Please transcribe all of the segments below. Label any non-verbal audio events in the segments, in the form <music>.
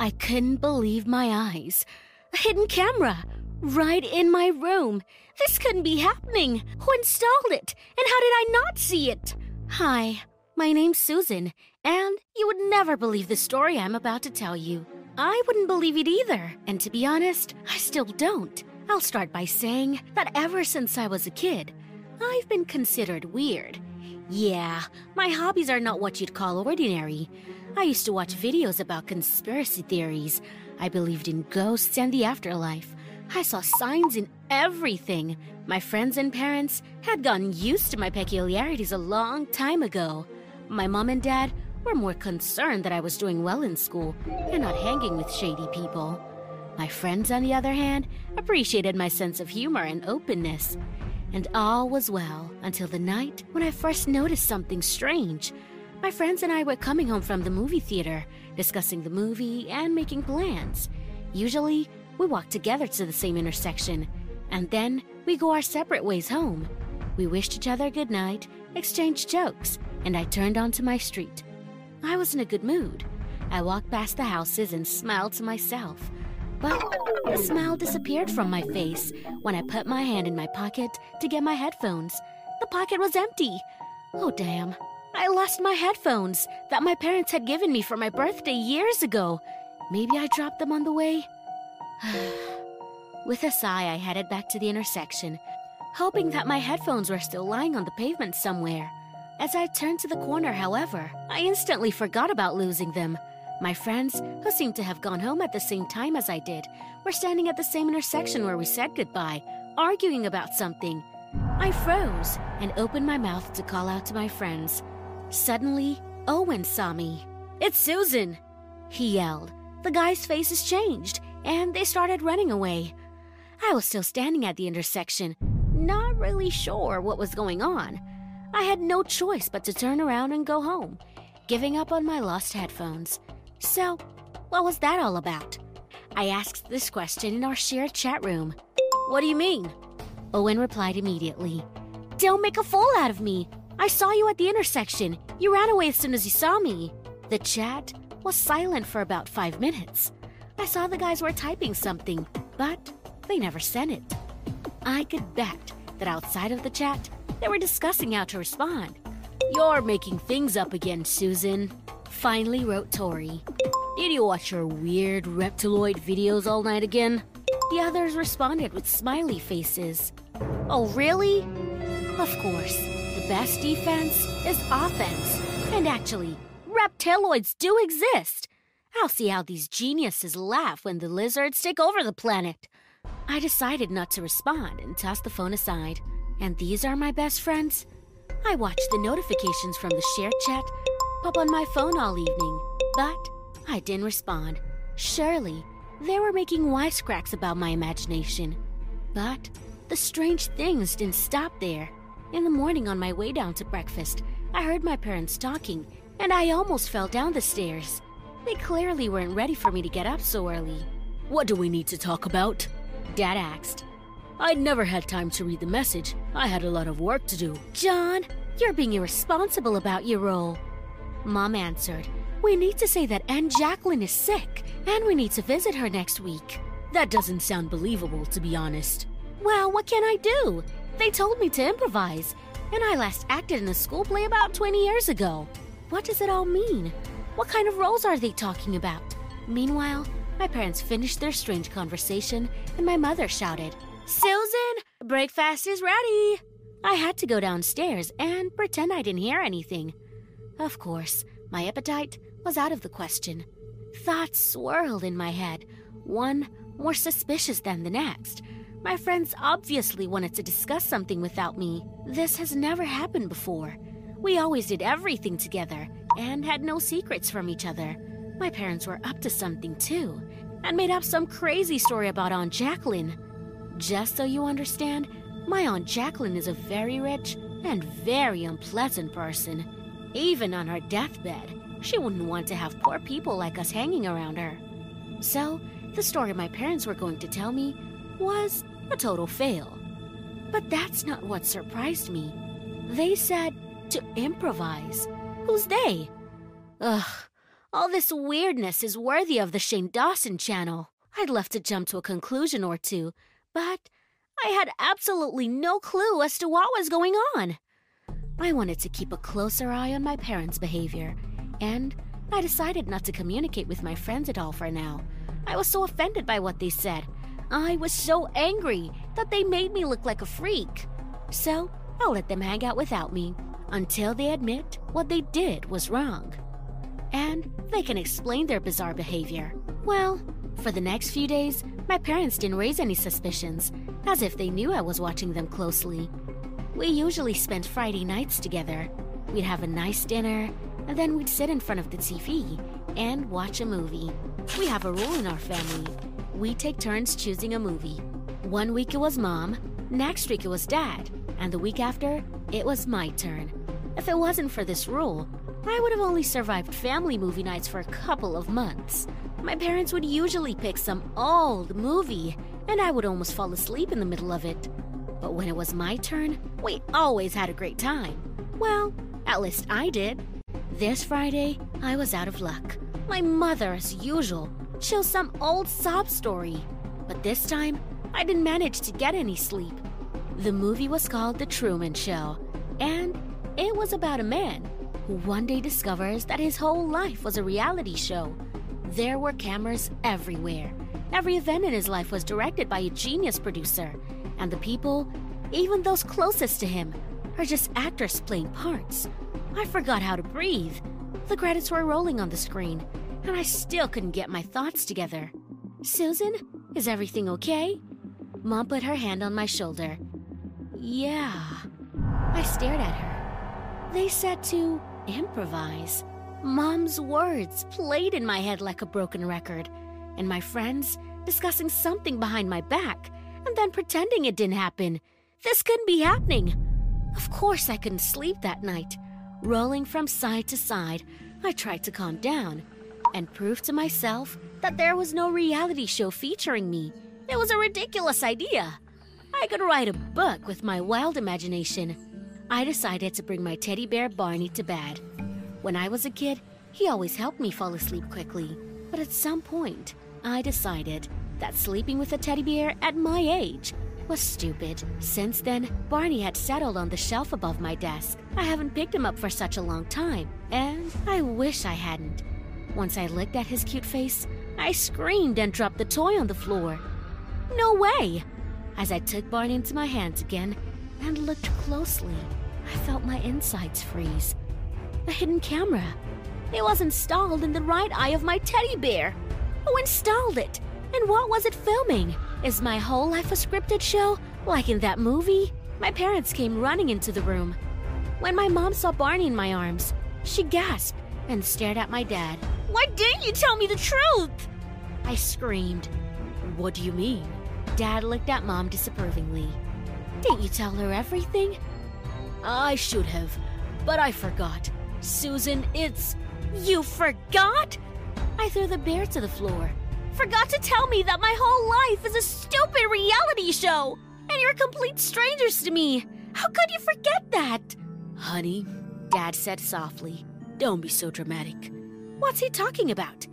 I couldn't believe my eyes. A hidden camera right in my room. This couldn't be happening. Who installed it? And how did I not see it? Hi, my name's Susan, and you would never believe the story I'm about to tell you. I wouldn't believe it either, and to be honest, I still don't. I'll start by saying that ever since I was a kid, I've been considered weird. Yeah, my hobbies are not what you'd call ordinary. I used to watch videos about conspiracy theories. I believed in ghosts and the afterlife. I saw signs in everything. My friends and parents had gotten used to my peculiarities a long time ago. My mom and dad were more concerned that I was doing well in school and not hanging with shady people. My friends, on the other hand, appreciated my sense of humor and openness. And all was well until the night when I first noticed something strange. My friends and I were coming home from the movie theater, discussing the movie and making plans. Usually, we walk together to the same intersection, and then we go our separate ways home. We wished each other good night, exchanged jokes, and I turned onto my street. I was in a good mood. I walked past the houses and smiled to myself. But the smile disappeared from my face when I put my hand in my pocket to get my headphones. The pocket was empty. Oh, damn. I lost my headphones that my parents had given me for my birthday years ago. Maybe I dropped them on the way? <sighs> With a sigh, I headed back to the intersection, hoping that my headphones were still lying on the pavement somewhere. As I turned to the corner, however, I instantly forgot about losing them. My friends, who seemed to have gone home at the same time as I did, were standing at the same intersection where we said goodbye, arguing about something. I froze and opened my mouth to call out to my friends. Suddenly, Owen saw me. It's Susan! He yelled. The guy's face has changed, and they started running away. I was still standing at the intersection, not really sure what was going on. I had no choice but to turn around and go home, giving up on my lost headphones. So, what was that all about? I asked this question in our shared chat room. What do you mean? Owen replied immediately. Don't make a fool out of me. I saw you at the intersection. You ran away as soon as you saw me. The chat was silent for about five minutes. I saw the guys were typing something, but they never sent it. I could bet that outside of the chat, they were discussing how to respond. You're making things up again, Susan. Finally wrote Tori. Did you watch your weird reptiloid videos all night again? The others responded with smiley faces. Oh, really? Of course. Best defense is offense. And actually, reptiloids do exist. I'll see how these geniuses laugh when the lizards take over the planet. I decided not to respond and tossed the phone aside. And these are my best friends? I watched the notifications from the shared chat pop on my phone all evening, but I didn't respond. Surely, they were making wisecracks about my imagination. But the strange things didn't stop there. In the morning, on my way down to breakfast, I heard my parents talking, and I almost fell down the stairs. They clearly weren't ready for me to get up so early. What do we need to talk about? Dad asked. I'd never had time to read the message. I had a lot of work to do. John, you're being irresponsible about your role. Mom answered, We need to say that Aunt Jacqueline is sick, and we need to visit her next week. That doesn't sound believable, to be honest. Well, what can I do? They told me to improvise, and I last acted in a school play about 20 years ago. What does it all mean? What kind of roles are they talking about? Meanwhile, my parents finished their strange conversation, and my mother shouted, Susan, breakfast is ready! I had to go downstairs and pretend I didn't hear anything. Of course, my appetite was out of the question. Thoughts swirled in my head, one more suspicious than the next. My friends obviously wanted to discuss something without me. This has never happened before. We always did everything together and had no secrets from each other. My parents were up to something too and made up some crazy story about Aunt Jacqueline. Just so you understand, my Aunt Jacqueline is a very rich and very unpleasant person. Even on her deathbed, she wouldn't want to have poor people like us hanging around her. So, the story my parents were going to tell me was a total fail. But that's not what surprised me. They said to improvise. Who's they? Ugh, all this weirdness is worthy of the Shane Dawson channel. I'd love to jump to a conclusion or two, but I had absolutely no clue as to what was going on. I wanted to keep a closer eye on my parents' behavior, and I decided not to communicate with my friends at all for now. I was so offended by what they said. I was so angry that they made me look like a freak. So I'll let them hang out without me until they admit what they did was wrong. And they can explain their bizarre behavior. Well, for the next few days, my parents didn't raise any suspicions, as if they knew I was watching them closely. We usually spent Friday nights together. We'd have a nice dinner, and then we'd sit in front of the TV and watch a movie. We have a rule in our family we take turns choosing a movie. One week it was mom, next week it was dad, and the week after, it was my turn. If it wasn't for this rule, I would have only survived family movie nights for a couple of months. My parents would usually pick some old movie, and I would almost fall asleep in the middle of it. But when it was my turn, we always had a great time. Well, at least I did. This Friday, I was out of luck. My mother, as usual, chose some old sob story. But this time, I didn't manage to get any sleep. The movie was called The Truman Show, and it was about a man who one day discovers that his whole life was a reality show. There were cameras everywhere. Every event in his life was directed by a genius producer, and the people, even those closest to him, are just actors playing parts. I forgot how to breathe. The credits were rolling on the screen, and I still couldn't get my thoughts together. Susan, is everything okay? Mom put her hand on my shoulder. Yeah. I stared at her. They said to improvise. Mom's words played in my head like a broken record, and my friends discussing something behind my back and then pretending it didn't happen. This couldn't be happening. Of course, I couldn't sleep that night. Rolling from side to side, I tried to calm down and prove to myself that there was no reality show featuring me. It was a ridiculous idea. I could write a book with my wild imagination. I decided to bring my teddy bear Barney to bed. When I was a kid, he always helped me fall asleep quickly. But at some point, I decided that sleeping with a teddy bear at my age was stupid. Since then, Barney had settled on the shelf above my desk. I haven't picked him up for such a long time, and I wish I hadn't. Once I looked at his cute face, I screamed and dropped the toy on the floor. No way! As I took Barney into my hands again and looked closely, I felt my insides freeze. A hidden camera. It was installed in the right eye of my teddy bear. Who installed it? And what was it filming? Is my whole life a scripted show, like in that movie? My parents came running into the room. When my mom saw Barney in my arms, she gasped and stared at my dad. Why didn't you tell me the truth? I screamed. What do you mean? Dad looked at Mom disapprovingly. Didn't you tell her everything? I should have, but I forgot. Susan, it's. You forgot? I threw the bear to the floor. Forgot to tell me that my whole life is a stupid reality show, and you're complete strangers to me. How could you forget that? Honey, Dad said softly, don't be so dramatic. What's he talking about?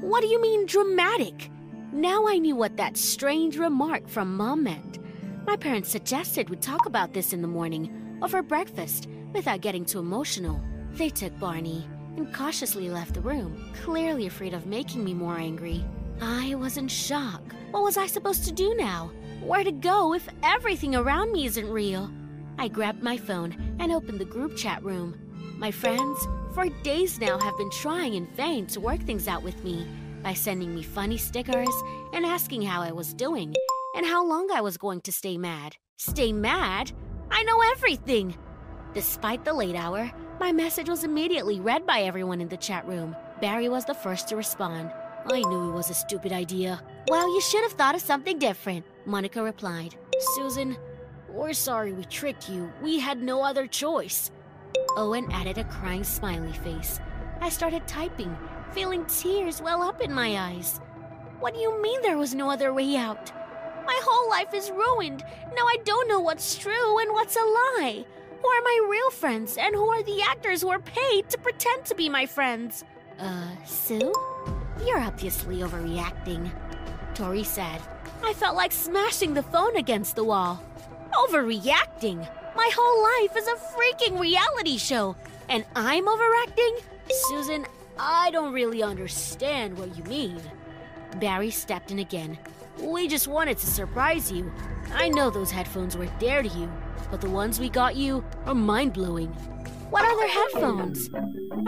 What do you mean dramatic? Now I knew what that strange remark from Mom meant. My parents suggested we talk about this in the morning over breakfast without getting too emotional. They took Barney. and cautiously left the room, clearly afraid of making me more angry. I was in shock. What was I supposed to do now? Where to go if everything around me isn't real? I grabbed my phone and opened the group chat room. My friends, for days now, have been trying in vain to work things out with me by sending me funny stickers and asking how I was doing and how long I was going to stay mad. Stay mad? I know everything! Despite the late hour, my message was immediately read by everyone in the chat room. Barry was the first to respond. I knew it was a stupid idea. Well, you should have thought of something different, Monica replied. Susan, we're sorry we tricked you. We had no other choice. Owen added a crying smiley face. I started typing, feeling tears well up in my eyes. What do you mean there was no other way out? My whole life is ruined. Now I don't know what's true and what's a lie. Who are my real friends and who are the actors who are paid to pretend to be my friends? Uh, Sue? You're obviously overreacting. Tori said. I felt like smashing the phone against the wall. Overreacting? My whole life is a freaking reality show, and I'm overacting? Susan, I don't really understand what you mean. Barry stepped in again. We just wanted to surprise you. I know those headphones were dear to you, but the ones we got you are mind blowing. What other headphones?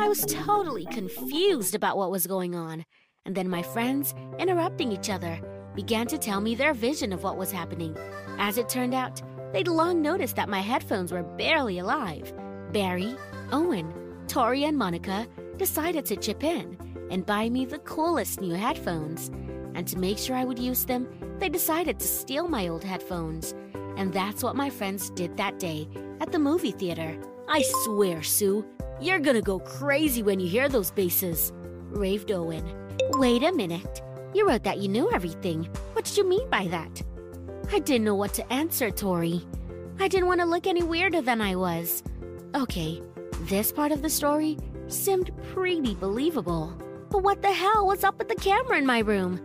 I was totally confused about what was going on, and then my friends, interrupting each other, began to tell me their vision of what was happening. As it turned out, they'd long noticed that my headphones were barely alive. Barry, Owen, Tori, and Monica decided to chip in and buy me the coolest new headphones. And to make sure I would use them, they decided to steal my old headphones. And that's what my friends did that day at the movie theater. I swear, Sue, you're gonna go crazy when you hear those basses, raved Owen. Wait a minute. You wrote that you knew everything. What did you mean by that? I didn't know what to answer, Tori. I didn't want to look any weirder than I was. Okay, this part of the story seemed pretty believable. But what the hell was up with the camera in my room?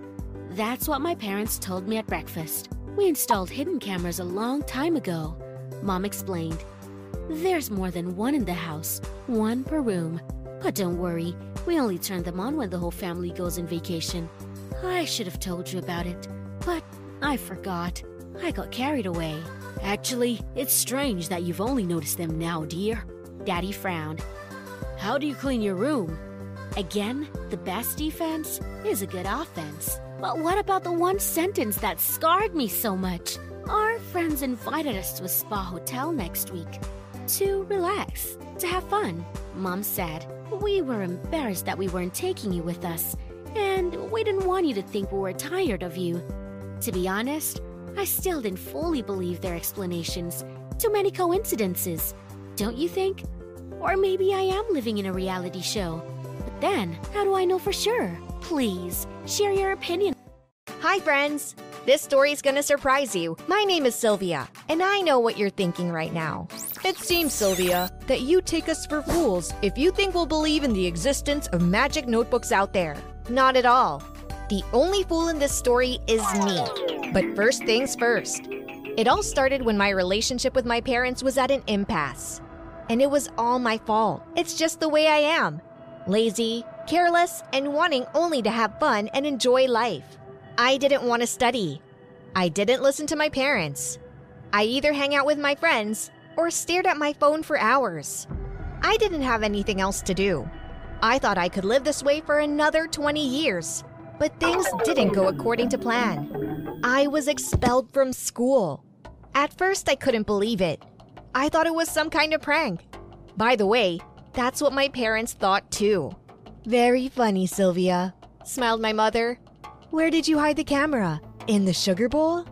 That's what my parents told me at breakfast. We installed hidden cameras a long time ago. Mom explained. There's more than one in the house, one per room. But don't worry, we only turn them on when the whole family goes on vacation. I should have told you about it, but I forgot. I got carried away. Actually, it's strange that you've only noticed them now, dear. Daddy frowned. How do you clean your room? Again, the best defense is a good offense. But what about the one sentence that scarred me so much? Our friends invited us to a spa hotel next week to relax, to have fun. Mom said, We were embarrassed that we weren't taking you with us, and we didn't want you to think we were tired of you. To be honest, I still didn't fully believe their explanations. Too many coincidences, don't you think? Or maybe I am living in a reality show. But then, how do I know for sure? Please, share your opinion. Hi, friends! This story is going to surprise you. My name is Sylvia, and I know what you're thinking right now. It seems, Sylvia, that you take us for fools if you think we'll believe in the existence of magic notebooks out there. Not at all. The only fool in this story is me. But first things first. It all started when my relationship with my parents was at an impasse. And it was all my fault. It's just the way I am lazy, careless, and wanting only to have fun and enjoy life. I didn't want to study. I didn't listen to my parents. I either hang out with my friends or stared at my phone for hours. I didn't have anything else to do. I thought I could live this way for another 20 years, but things didn't go according to plan. I was expelled from school. At first, I couldn't believe it. I thought it was some kind of prank. By the way, that's what my parents thought too. Very funny, Sylvia, smiled my mother. Where did you hide the camera? In the sugar bowl?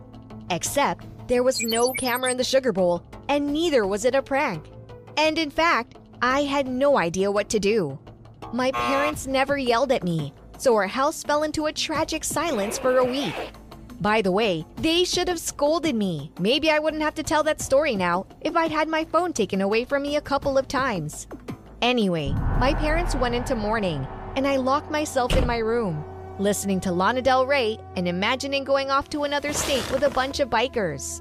Except there was no camera in the sugar bowl, and neither was it a prank. And in fact, I had no idea what to do. My parents never yelled at me, so our house fell into a tragic silence for a week. By the way, they should have scolded me. Maybe I wouldn't have to tell that story now if I'd had my phone taken away from me a couple of times. Anyway, my parents went into mourning, and I locked myself in my room, listening to Lana Del Rey and imagining going off to another state with a bunch of bikers.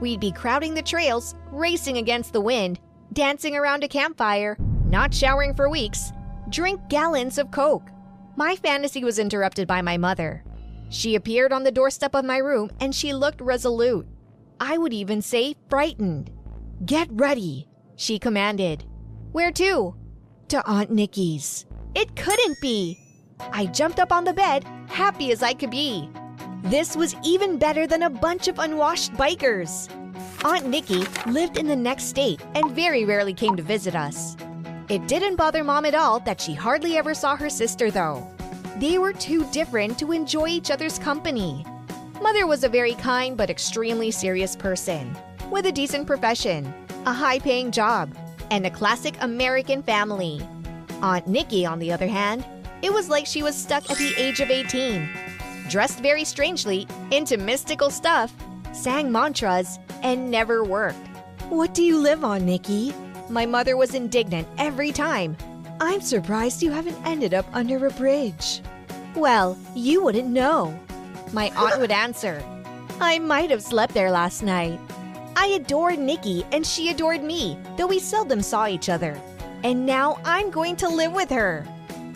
We'd be crowding the trails, racing against the wind, dancing around a campfire, not showering for weeks, drink gallons of Coke. My fantasy was interrupted by my mother. She appeared on the doorstep of my room and she looked resolute. I would even say frightened. Get ready, she commanded. Where to? To Aunt Nikki's. It couldn't be. I jumped up on the bed, happy as I could be. This was even better than a bunch of unwashed bikers. Aunt Nikki lived in the next state and very rarely came to visit us. It didn't bother mom at all that she hardly ever saw her sister, though. They were too different to enjoy each other's company. Mother was a very kind but extremely serious person, with a decent profession, a high paying job, and a classic American family. Aunt Nikki, on the other hand, it was like she was stuck at the age of 18. Dressed very strangely, into mystical stuff, sang mantras, and never worked. What do you live on, Nikki? My mother was indignant every time. I'm surprised you haven't ended up under a bridge. Well, you wouldn't know. My aunt would answer. I might have slept there last night. I adored Nikki and she adored me, though we seldom saw each other. And now I'm going to live with her.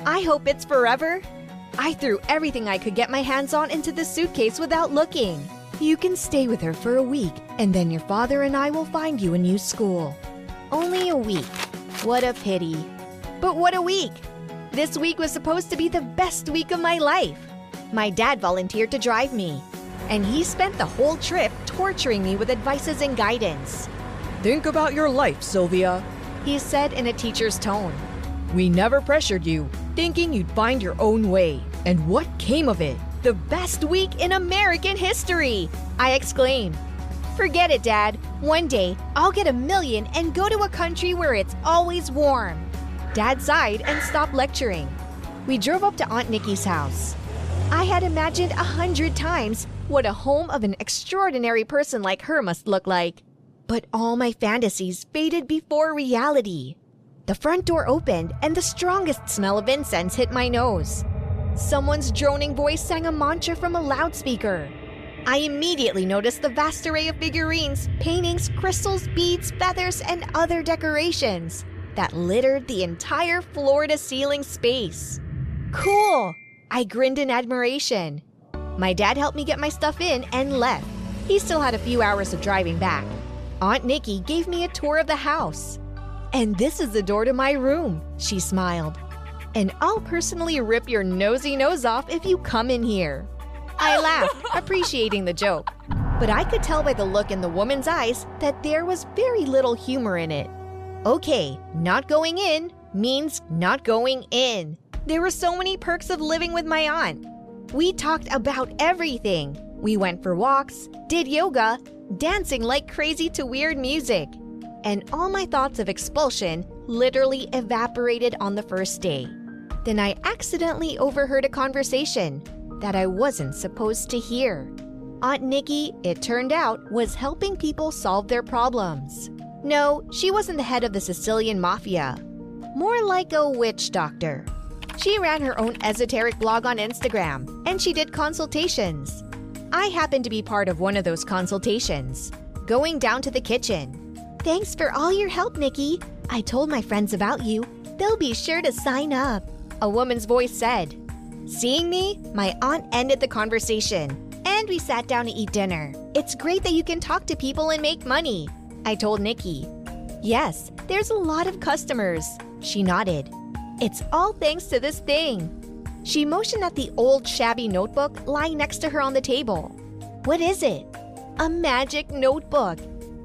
I hope it's forever. I threw everything I could get my hands on into the suitcase without looking. You can stay with her for a week, and then your father and I will find you a new school. Only a week. What a pity. But what a week! This week was supposed to be the best week of my life. My dad volunteered to drive me, and he spent the whole trip torturing me with advices and guidance. Think about your life, Sylvia, he said in a teacher's tone. We never pressured you, thinking you'd find your own way. And what came of it? The best week in American history! I exclaimed. Forget it, Dad. One day, I'll get a million and go to a country where it's always warm. Dad sighed and stopped lecturing. We drove up to Aunt Nikki's house. I had imagined a hundred times what a home of an extraordinary person like her must look like. But all my fantasies faded before reality. The front door opened and the strongest smell of incense hit my nose. Someone's droning voice sang a mantra from a loudspeaker. I immediately noticed the vast array of figurines, paintings, crystals, beads, feathers, and other decorations that littered the entire floor to ceiling space. Cool! I grinned in admiration. My dad helped me get my stuff in and left. He still had a few hours of driving back. Aunt Nikki gave me a tour of the house. And this is the door to my room, she smiled and I'll personally rip your nosy nose off if you come in here. I laughed, appreciating the joke, but I could tell by the look in the woman's eyes that there was very little humor in it. Okay, not going in means not going in. There were so many perks of living with my aunt. We talked about everything. We went for walks, did yoga, dancing like crazy to weird music. And all my thoughts of expulsion literally evaporated on the first day. Then I accidentally overheard a conversation that I wasn't supposed to hear. Aunt Nikki, it turned out, was helping people solve their problems. No, she wasn't the head of the Sicilian mafia. More like a witch doctor. She ran her own esoteric blog on Instagram, and she did consultations. I happened to be part of one of those consultations, going down to the kitchen. Thanks for all your help, Nikki. I told my friends about you. They'll be sure to sign up a woman's voice said. Seeing me, my aunt ended the conversation, and we sat down to eat dinner. It's great that you can talk to people and make money, I told Nikki. Yes, there's a lot of customers, she nodded. It's all thanks to this thing. She motioned at the old shabby notebook lying next to her on the table. What is it? A magic notebook.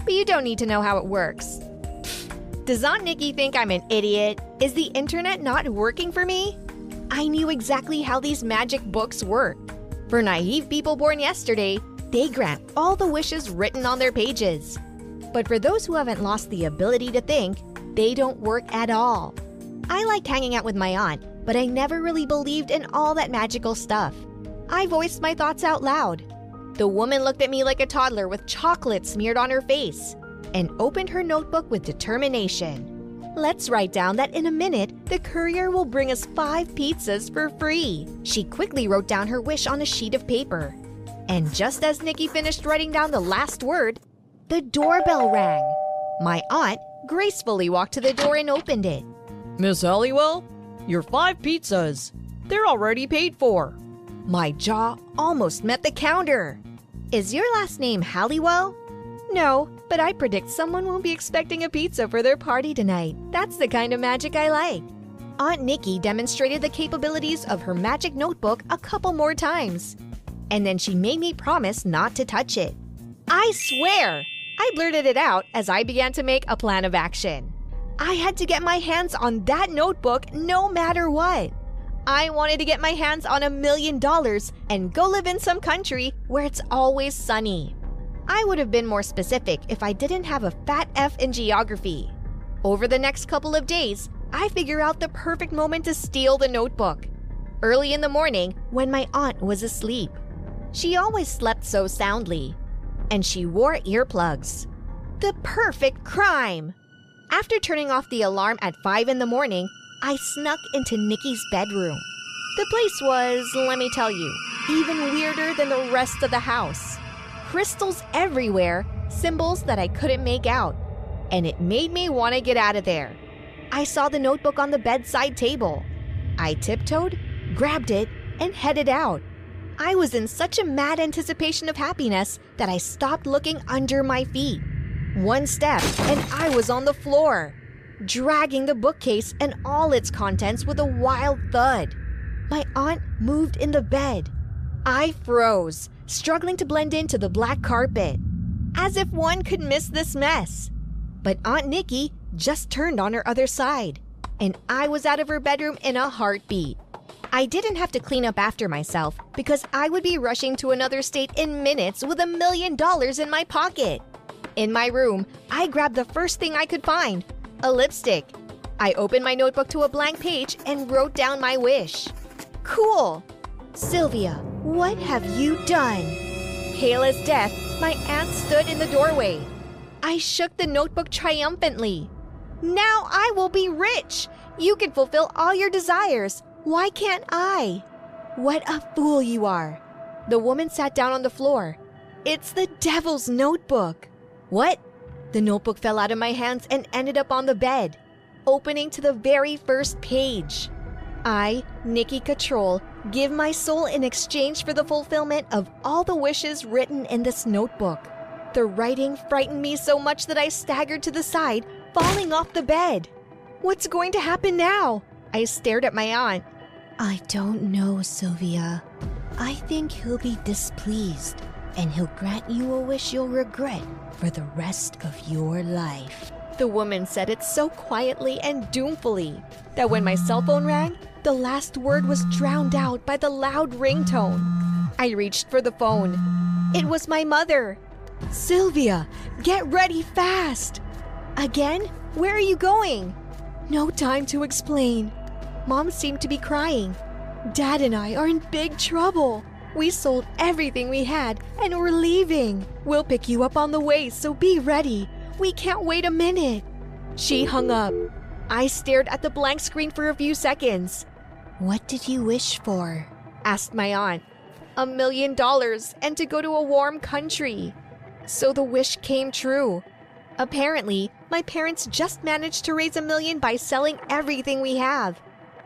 But you don't need to know how it works. Does Aunt Nikki think I'm an idiot? Is the internet not working for me? I knew exactly how these magic books work. For naive people born yesterday, they grant all the wishes written on their pages. But for those who haven't lost the ability to think, they don't work at all. I liked hanging out with my aunt, but I never really believed in all that magical stuff. I voiced my thoughts out loud. The woman looked at me like a toddler with chocolate smeared on her face and opened her notebook with determination. Let's write down that in a minute, the courier will bring us five pizzas for free. She quickly wrote down her wish on a sheet of paper. And just as Nikki finished writing down the last word, the doorbell rang. My aunt gracefully walked to the door and opened it. Miss Halliwell? Your five pizzas. They're already paid for. My jaw almost met the counter. Is your last name Halliwell? No, but I predict someone won't be expecting a pizza for their party tonight. That's the kind of magic I like. Aunt Nikki demonstrated the capabilities of her magic notebook a couple more times. And then she made me promise not to touch it. I swear! I blurted it out as I began to make a plan of action. I had to get my hands on that notebook no matter what. I wanted to get my hands on a million dollars and go live in some country where it's always sunny. I would have been more specific if I didn't have a fat F in geography. Over the next couple of days, I figure out the perfect moment to steal the notebook. Early in the morning, when my aunt was asleep. She always slept so soundly. And she wore earplugs. The perfect crime! After turning off the alarm at 5 in the morning, I snuck into Nikki's bedroom. The place was, let me tell you, even weirder than the rest of the house. Crystals everywhere, symbols that I couldn't make out. And it made me want to get out of there. I saw the notebook on the bedside table. I tiptoed, grabbed it, and headed out. I was in such a mad anticipation of happiness that I stopped looking under my feet. One step, and I was on the floor, dragging the bookcase and all its contents with a wild thud. My aunt moved in the bed. I froze, struggling to blend into the black carpet, as if one could miss this mess. But Aunt Nikki just turned on her other side, and I was out of her bedroom in a heartbeat. I didn't have to clean up after myself because I would be rushing to another state in minutes with a million dollars in my pocket. In my room, I grabbed the first thing I could find a lipstick. I opened my notebook to a blank page and wrote down my wish. Cool! Sylvia, what have you done? Pale as death, my aunt stood in the doorway. I shook the notebook triumphantly. Now I will be rich! You can fulfill all your desires. Why can't I? What a fool you are. The woman sat down on the floor. It's the devil's notebook. What? The notebook fell out of my hands and ended up on the bed, opening to the very first page. I, Nikki Control, give my soul in exchange for the fulfillment of all the wishes written in this notebook. The writing frightened me so much that I staggered to the side, falling off the bed. What's going to happen now? I stared at my aunt. I don't know, Sylvia. I think he'll be displeased, and he'll grant you a wish you'll regret for the rest of your life. The woman said it so quietly and doomfully that when my cell phone rang, the last word was drowned out by the loud ringtone. I reached for the phone. It was my mother. Sylvia, get ready fast! Again? Where are you going? No time to explain. Mom seemed to be crying. Dad and I are in big trouble. We sold everything we had and we're leaving. We'll pick you up on the way, so be ready. We can't wait a minute. She hung up. I stared at the blank screen for a few seconds. What did you wish for? asked my aunt. A million dollars and to go to a warm country. So the wish came true. Apparently, my parents just managed to raise a million by selling everything we have.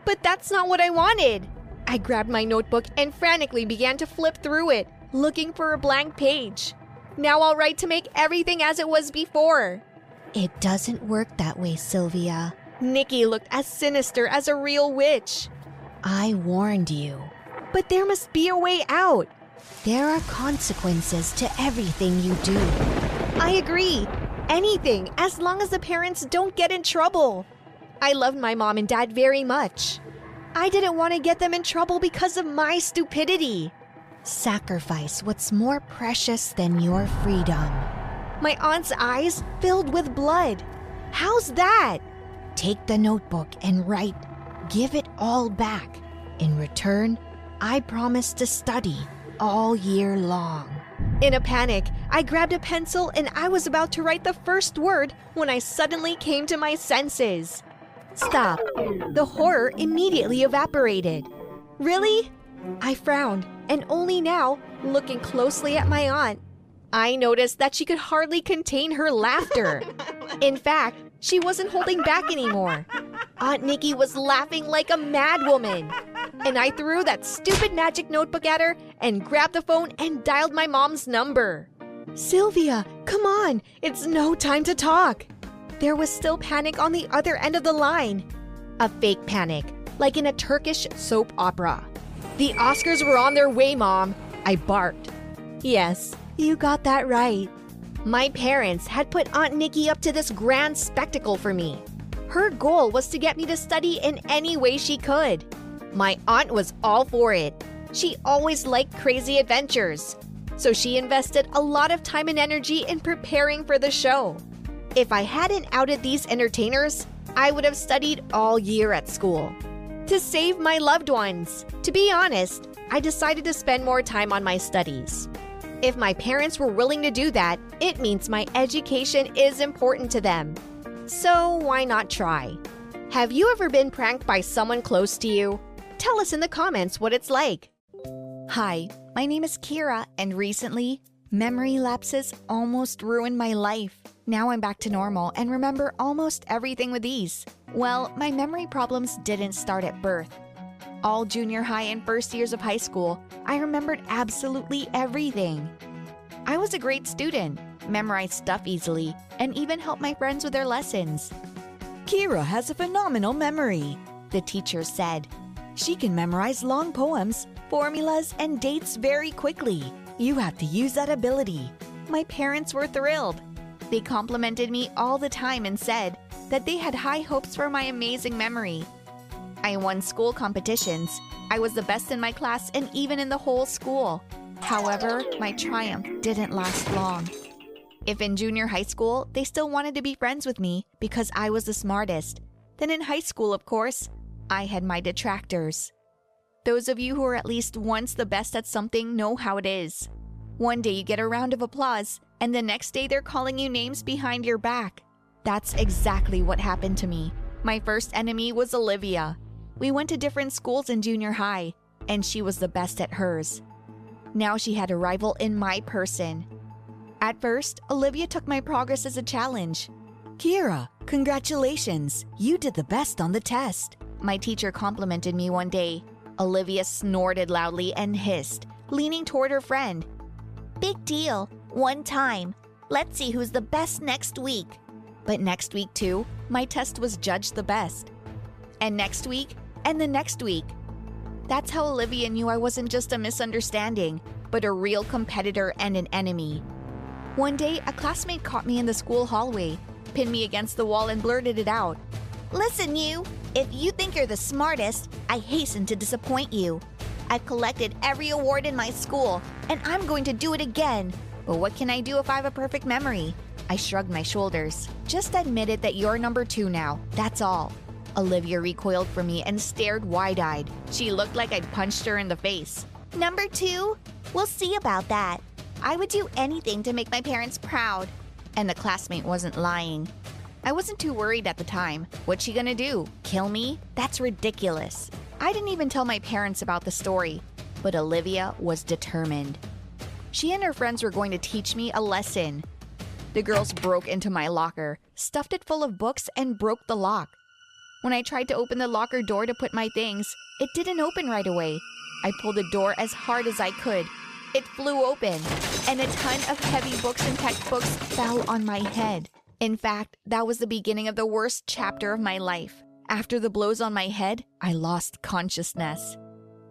But that's not what I wanted. I grabbed my notebook and frantically began to flip through it, looking for a blank page. Now I'll write to make everything as it was before. It doesn't work that way, Sylvia. Nikki looked as sinister as a real witch. I warned you. But there must be a way out. There are consequences to everything you do. I agree. Anything, as long as the parents don't get in trouble. I loved my mom and dad very much. I didn't want to get them in trouble because of my stupidity. Sacrifice what's more precious than your freedom. My aunt's eyes filled with blood. How's that? Take the notebook and write, give it all back. In return, I promise to study all year long. In a panic, I grabbed a pencil and I was about to write the first word when I suddenly came to my senses. Stop. The horror immediately evaporated. Really? I frowned, and only now, looking closely at my aunt, I noticed that she could hardly contain her laughter. In fact, she wasn't holding back anymore. Aunt Nikki was laughing like a madwoman. And I threw that stupid magic notebook at her and grabbed the phone and dialed my mom's number. Sylvia, come on, it's no time to talk. There was still panic on the other end of the line. A fake panic, like in a Turkish soap opera. The Oscars were on their way, Mom, I barked. Yes, you got that right. My parents had put Aunt Nikki up to this grand spectacle for me. Her goal was to get me to study in any way she could. My aunt was all for it. She always liked crazy adventures. So she invested a lot of time and energy in preparing for the show. If I hadn't outed these entertainers, I would have studied all year at school. To save my loved ones. To be honest, I decided to spend more time on my studies. If my parents were willing to do that, it means my education is important to them. So why not try? Have you ever been pranked by someone close to you? Tell us in the comments what it's like. Hi, my name is Kira, and recently, memory lapses almost ruined my life. Now I'm back to normal and remember almost everything with ease. Well, my memory problems didn't start at birth. All junior high and first years of high school, I remembered absolutely everything. I was a great student, memorized stuff easily, and even helped my friends with their lessons. Kira has a phenomenal memory, the teacher said. She can memorize long poems, formulas, and dates very quickly. You have to use that ability. My parents were thrilled. They complimented me all the time and said that they had high hopes for my amazing memory. I won school competitions. I was the best in my class and even in the whole school. However, my triumph didn't last long. If in junior high school they still wanted to be friends with me because I was the smartest, then in high school, of course, I had my detractors. Those of you who are at least once the best at something know how it is. One day you get a round of applause, and the next day they're calling you names behind your back. That's exactly what happened to me. My first enemy was Olivia. We went to different schools in junior high, and she was the best at hers. Now she had a rival in my person. At first, Olivia took my progress as a challenge. Kira, congratulations! You did the best on the test. My teacher complimented me one day. Olivia snorted loudly and hissed, leaning toward her friend. Big deal. One time. Let's see who's the best next week. But next week, too, my test was judged the best. And next week, and the next week. That's how Olivia knew I wasn't just a misunderstanding, but a real competitor and an enemy. One day, a classmate caught me in the school hallway, pinned me against the wall, and blurted it out. Listen, you! If you think you're the smartest, I hasten to disappoint you. I've collected every award in my school, and I'm going to do it again. But what can I do if I have a perfect memory? I shrugged my shoulders. Just admit it that you're number two now, that's all. Olivia recoiled from me and stared wide eyed. She looked like I'd punched her in the face. Number two? We'll see about that. I would do anything to make my parents proud. And the classmate wasn't lying. I wasn't too worried at the time. What's she gonna do? Kill me? That's ridiculous. I didn't even tell my parents about the story, but Olivia was determined. She and her friends were going to teach me a lesson. The girls broke into my locker, stuffed it full of books, and broke the lock. When I tried to open the locker door to put my things, it didn't open right away. I pulled the door as hard as I could. It flew open, and a ton of heavy books and textbooks fell on my head. In fact, that was the beginning of the worst chapter of my life. After the blows on my head, I lost consciousness.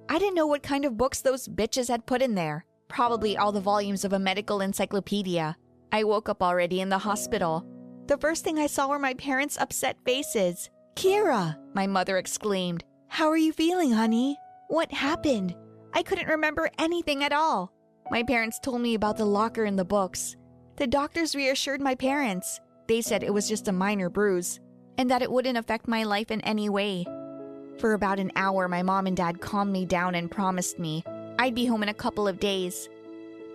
I didn't know what kind of books those bitches had put in there. Probably all the volumes of a medical encyclopedia. I woke up already in the hospital. The first thing I saw were my parents' upset faces. Kira, my mother exclaimed. How are you feeling, honey? What happened? I couldn't remember anything at all. My parents told me about the locker and the books. The doctors reassured my parents. They said it was just a minor bruise and that it wouldn't affect my life in any way. For about an hour, my mom and dad calmed me down and promised me I'd be home in a couple of days.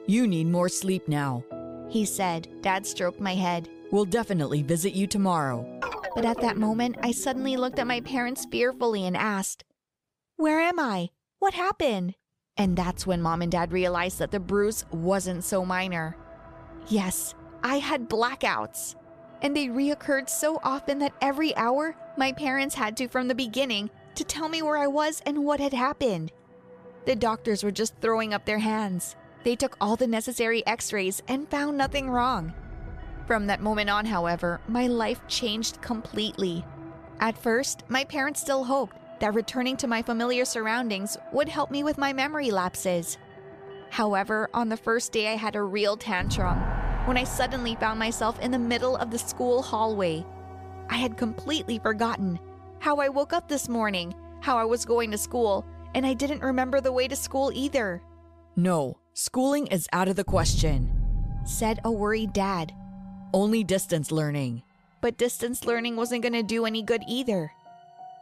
You need more sleep now, he said. Dad stroked my head. We'll definitely visit you tomorrow. But at that moment, I suddenly looked at my parents fearfully and asked, Where am I? What happened? And that's when mom and dad realized that the bruise wasn't so minor. Yes, I had blackouts and they reoccurred so often that every hour My parents had to from the beginning to tell me where I was and what had happened. The doctors were just throwing up their hands. They took all the necessary x rays and found nothing wrong. From that moment on, however, my life changed completely. At first, my parents still hoped that returning to my familiar surroundings would help me with my memory lapses. However, on the first day, I had a real tantrum when I suddenly found myself in the middle of the school hallway. I had completely forgotten how I woke up this morning, how I was going to school, and I didn't remember the way to school either. No, schooling is out of the question, said a worried dad. Only distance learning. But distance learning wasn't going to do any good either.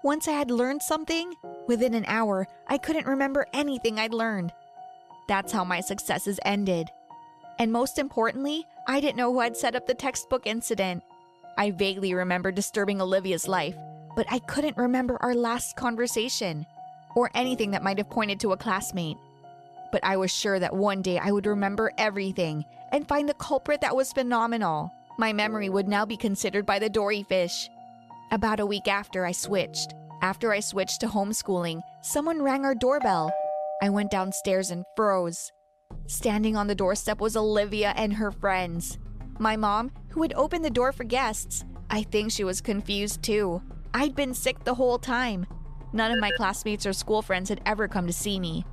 Once I had learned something, within an hour, I couldn't remember anything I'd learned. That's how my successes ended. And most importantly, I didn't know who had set up the textbook incident. I vaguely remember disturbing Olivia's life, but I couldn't remember our last conversation or anything that might have pointed to a classmate. But I was sure that one day I would remember everything and find the culprit that was phenomenal. My memory would now be considered by the Dory fish. About a week after I switched, after I switched to homeschooling, someone rang our doorbell. I went downstairs and froze. Standing on the doorstep was Olivia and her friends. My mom, who had opened the door for guests, I think she was confused too. I'd been sick the whole time. None of my classmates or school friends had ever come to see me.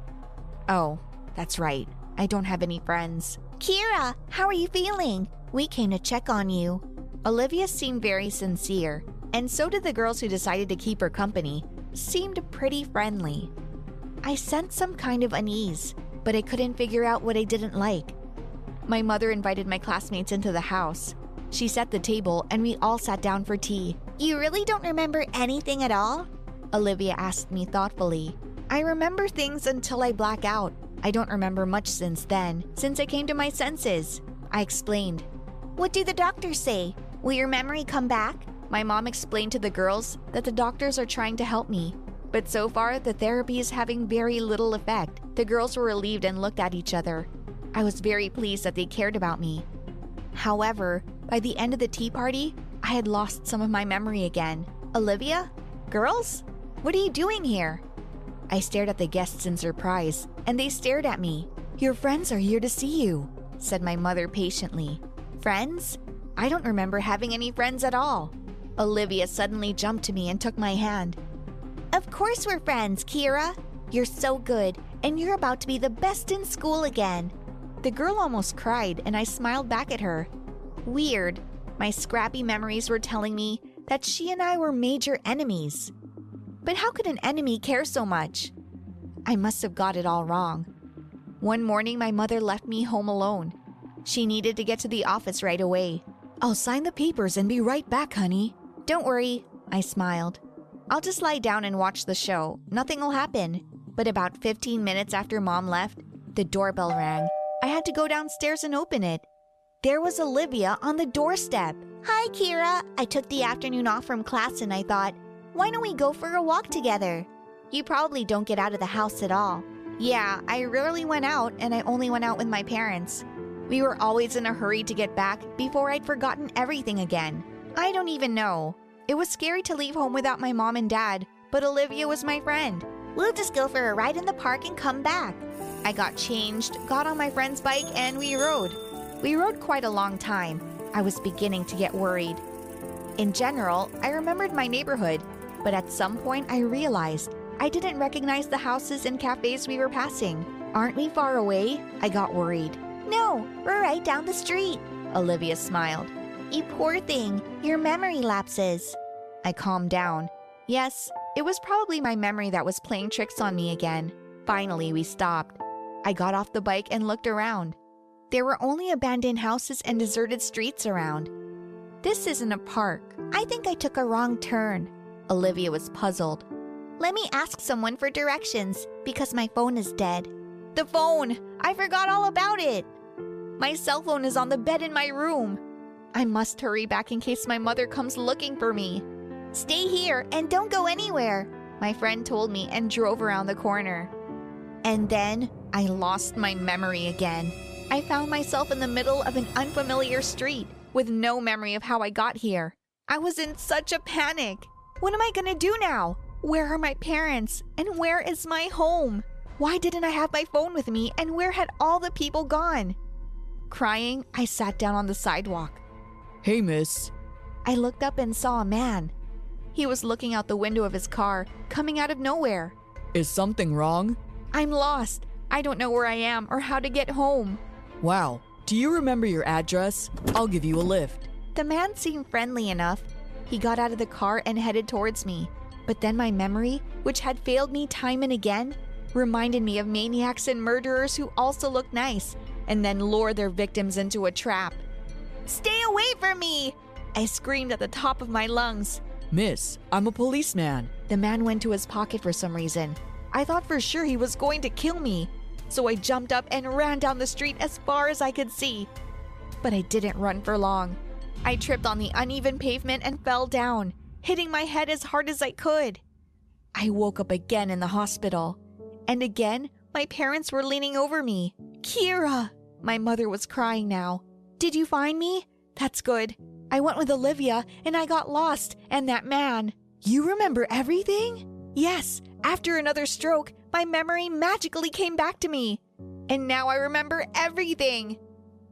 Oh, that's right. I don't have any friends. Kira, how are you feeling? We came to check on you. Olivia seemed very sincere, and so did the girls who decided to keep her company, seemed pretty friendly. I sensed some kind of unease, but I couldn't figure out what I didn't like. My mother invited my classmates into the house. She set the table and we all sat down for tea. You really don't remember anything at all? Olivia asked me thoughtfully. I remember things until I black out. I don't remember much since then, since I came to my senses. I explained. What do the doctors say? Will your memory come back? My mom explained to the girls that the doctors are trying to help me. But so far, the therapy is having very little effect. The girls were relieved and looked at each other. I was very pleased that they cared about me. However, by the end of the tea party, I had lost some of my memory again. Olivia? Girls? What are you doing here? I stared at the guests in surprise, and they stared at me. Your friends are here to see you, said my mother patiently. Friends? I don't remember having any friends at all. Olivia suddenly jumped to me and took my hand. Of course we're friends, Kira. You're so good, and you're about to be the best in school again. The girl almost cried, and I smiled back at her. Weird. My scrappy memories were telling me that she and I were major enemies. But how could an enemy care so much? I must have got it all wrong. One morning, my mother left me home alone. She needed to get to the office right away. I'll sign the papers and be right back, honey. Don't worry, I smiled. I'll just lie down and watch the show. Nothing will happen. But about 15 minutes after mom left, the doorbell rang. I had to go downstairs and open it. There was Olivia on the doorstep. Hi, Kira. I took the afternoon off from class and I thought, why don't we go for a walk together? You probably don't get out of the house at all. Yeah, I rarely went out and I only went out with my parents. We were always in a hurry to get back before I'd forgotten everything again. I don't even know. It was scary to leave home without my mom and dad, but Olivia was my friend. We'll just go for a ride in the park and come back. I got changed, got on my friend's bike, and we rode. We rode quite a long time. I was beginning to get worried. In general, I remembered my neighborhood, but at some point I realized I didn't recognize the houses and cafes we were passing. Aren't we far away? I got worried. No, we're right down the street. Olivia smiled. You poor thing, your memory lapses. I calmed down. Yes, it was probably my memory that was playing tricks on me again. Finally, we stopped. I got off the bike and looked around. There were only abandoned houses and deserted streets around. This isn't a park. I think I took a wrong turn. Olivia was puzzled. Let me ask someone for directions because my phone is dead. The phone! I forgot all about it! My cell phone is on the bed in my room. I must hurry back in case my mother comes looking for me. Stay here and don't go anywhere, my friend told me and drove around the corner. And then I lost my memory again. I found myself in the middle of an unfamiliar street with no memory of how I got here. I was in such a panic. What am I gonna do now? Where are my parents? And where is my home? Why didn't I have my phone with me? And where had all the people gone? Crying, I sat down on the sidewalk. Hey, miss. I looked up and saw a man. He was looking out the window of his car, coming out of nowhere. Is something wrong? I'm lost. I don't know where I am or how to get home. Wow. Do you remember your address? I'll give you a lift. The man seemed friendly enough. He got out of the car and headed towards me. But then my memory, which had failed me time and again, reminded me of maniacs and murderers who also look nice and then lure their victims into a trap. Stay away from me! I screamed at the top of my lungs. Miss, I'm a policeman. The man went to his pocket for some reason. I thought for sure he was going to kill me. So I jumped up and ran down the street as far as I could see. But I didn't run for long. I tripped on the uneven pavement and fell down, hitting my head as hard as I could. I woke up again in the hospital. And again, my parents were leaning over me. Kira! My mother was crying now. Did you find me? That's good. I went with Olivia and I got lost, and that man. You remember everything? Yes, after another stroke, my memory magically came back to me. And now I remember everything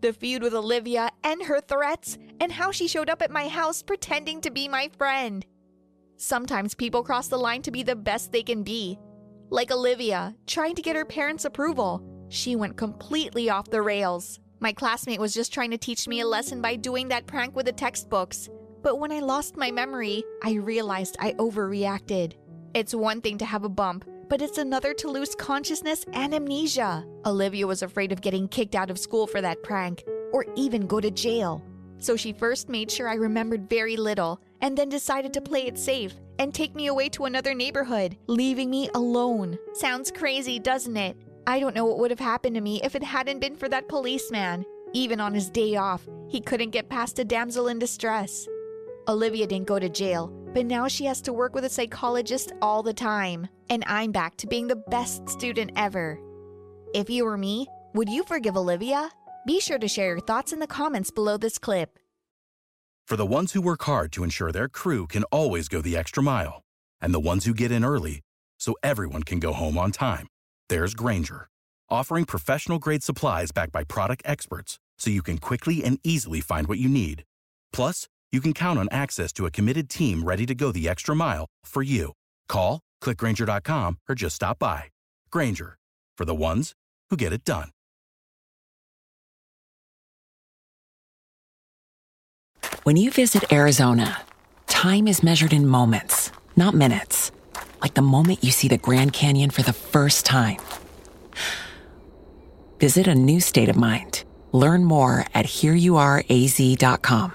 the feud with Olivia and her threats, and how she showed up at my house pretending to be my friend. Sometimes people cross the line to be the best they can be. Like Olivia, trying to get her parents' approval. She went completely off the rails. My classmate was just trying to teach me a lesson by doing that prank with the textbooks. But when I lost my memory, I realized I overreacted. It's one thing to have a bump, but it's another to lose consciousness and amnesia. Olivia was afraid of getting kicked out of school for that prank, or even go to jail. So she first made sure I remembered very little, and then decided to play it safe and take me away to another neighborhood, leaving me alone. Sounds crazy, doesn't it? I don't know what would have happened to me if it hadn't been for that policeman. Even on his day off, he couldn't get past a damsel in distress. Olivia didn't go to jail, but now she has to work with a psychologist all the time, and I'm back to being the best student ever. If you were me, would you forgive Olivia? Be sure to share your thoughts in the comments below this clip. For the ones who work hard to ensure their crew can always go the extra mile, and the ones who get in early so everyone can go home on time, there's Grainger, offering professional grade supplies backed by product experts so you can quickly and easily find what you need. Plus, you can count on access to a committed team ready to go the extra mile for you. Call, clickgrainger.com, or just stop by. Grainger, for the ones who get it done. When you visit Arizona, time is measured in moments, not minutes. Like the moment you see the Grand Canyon for the first time. Visit a new state of mind. Learn more at hereyouareaz.com.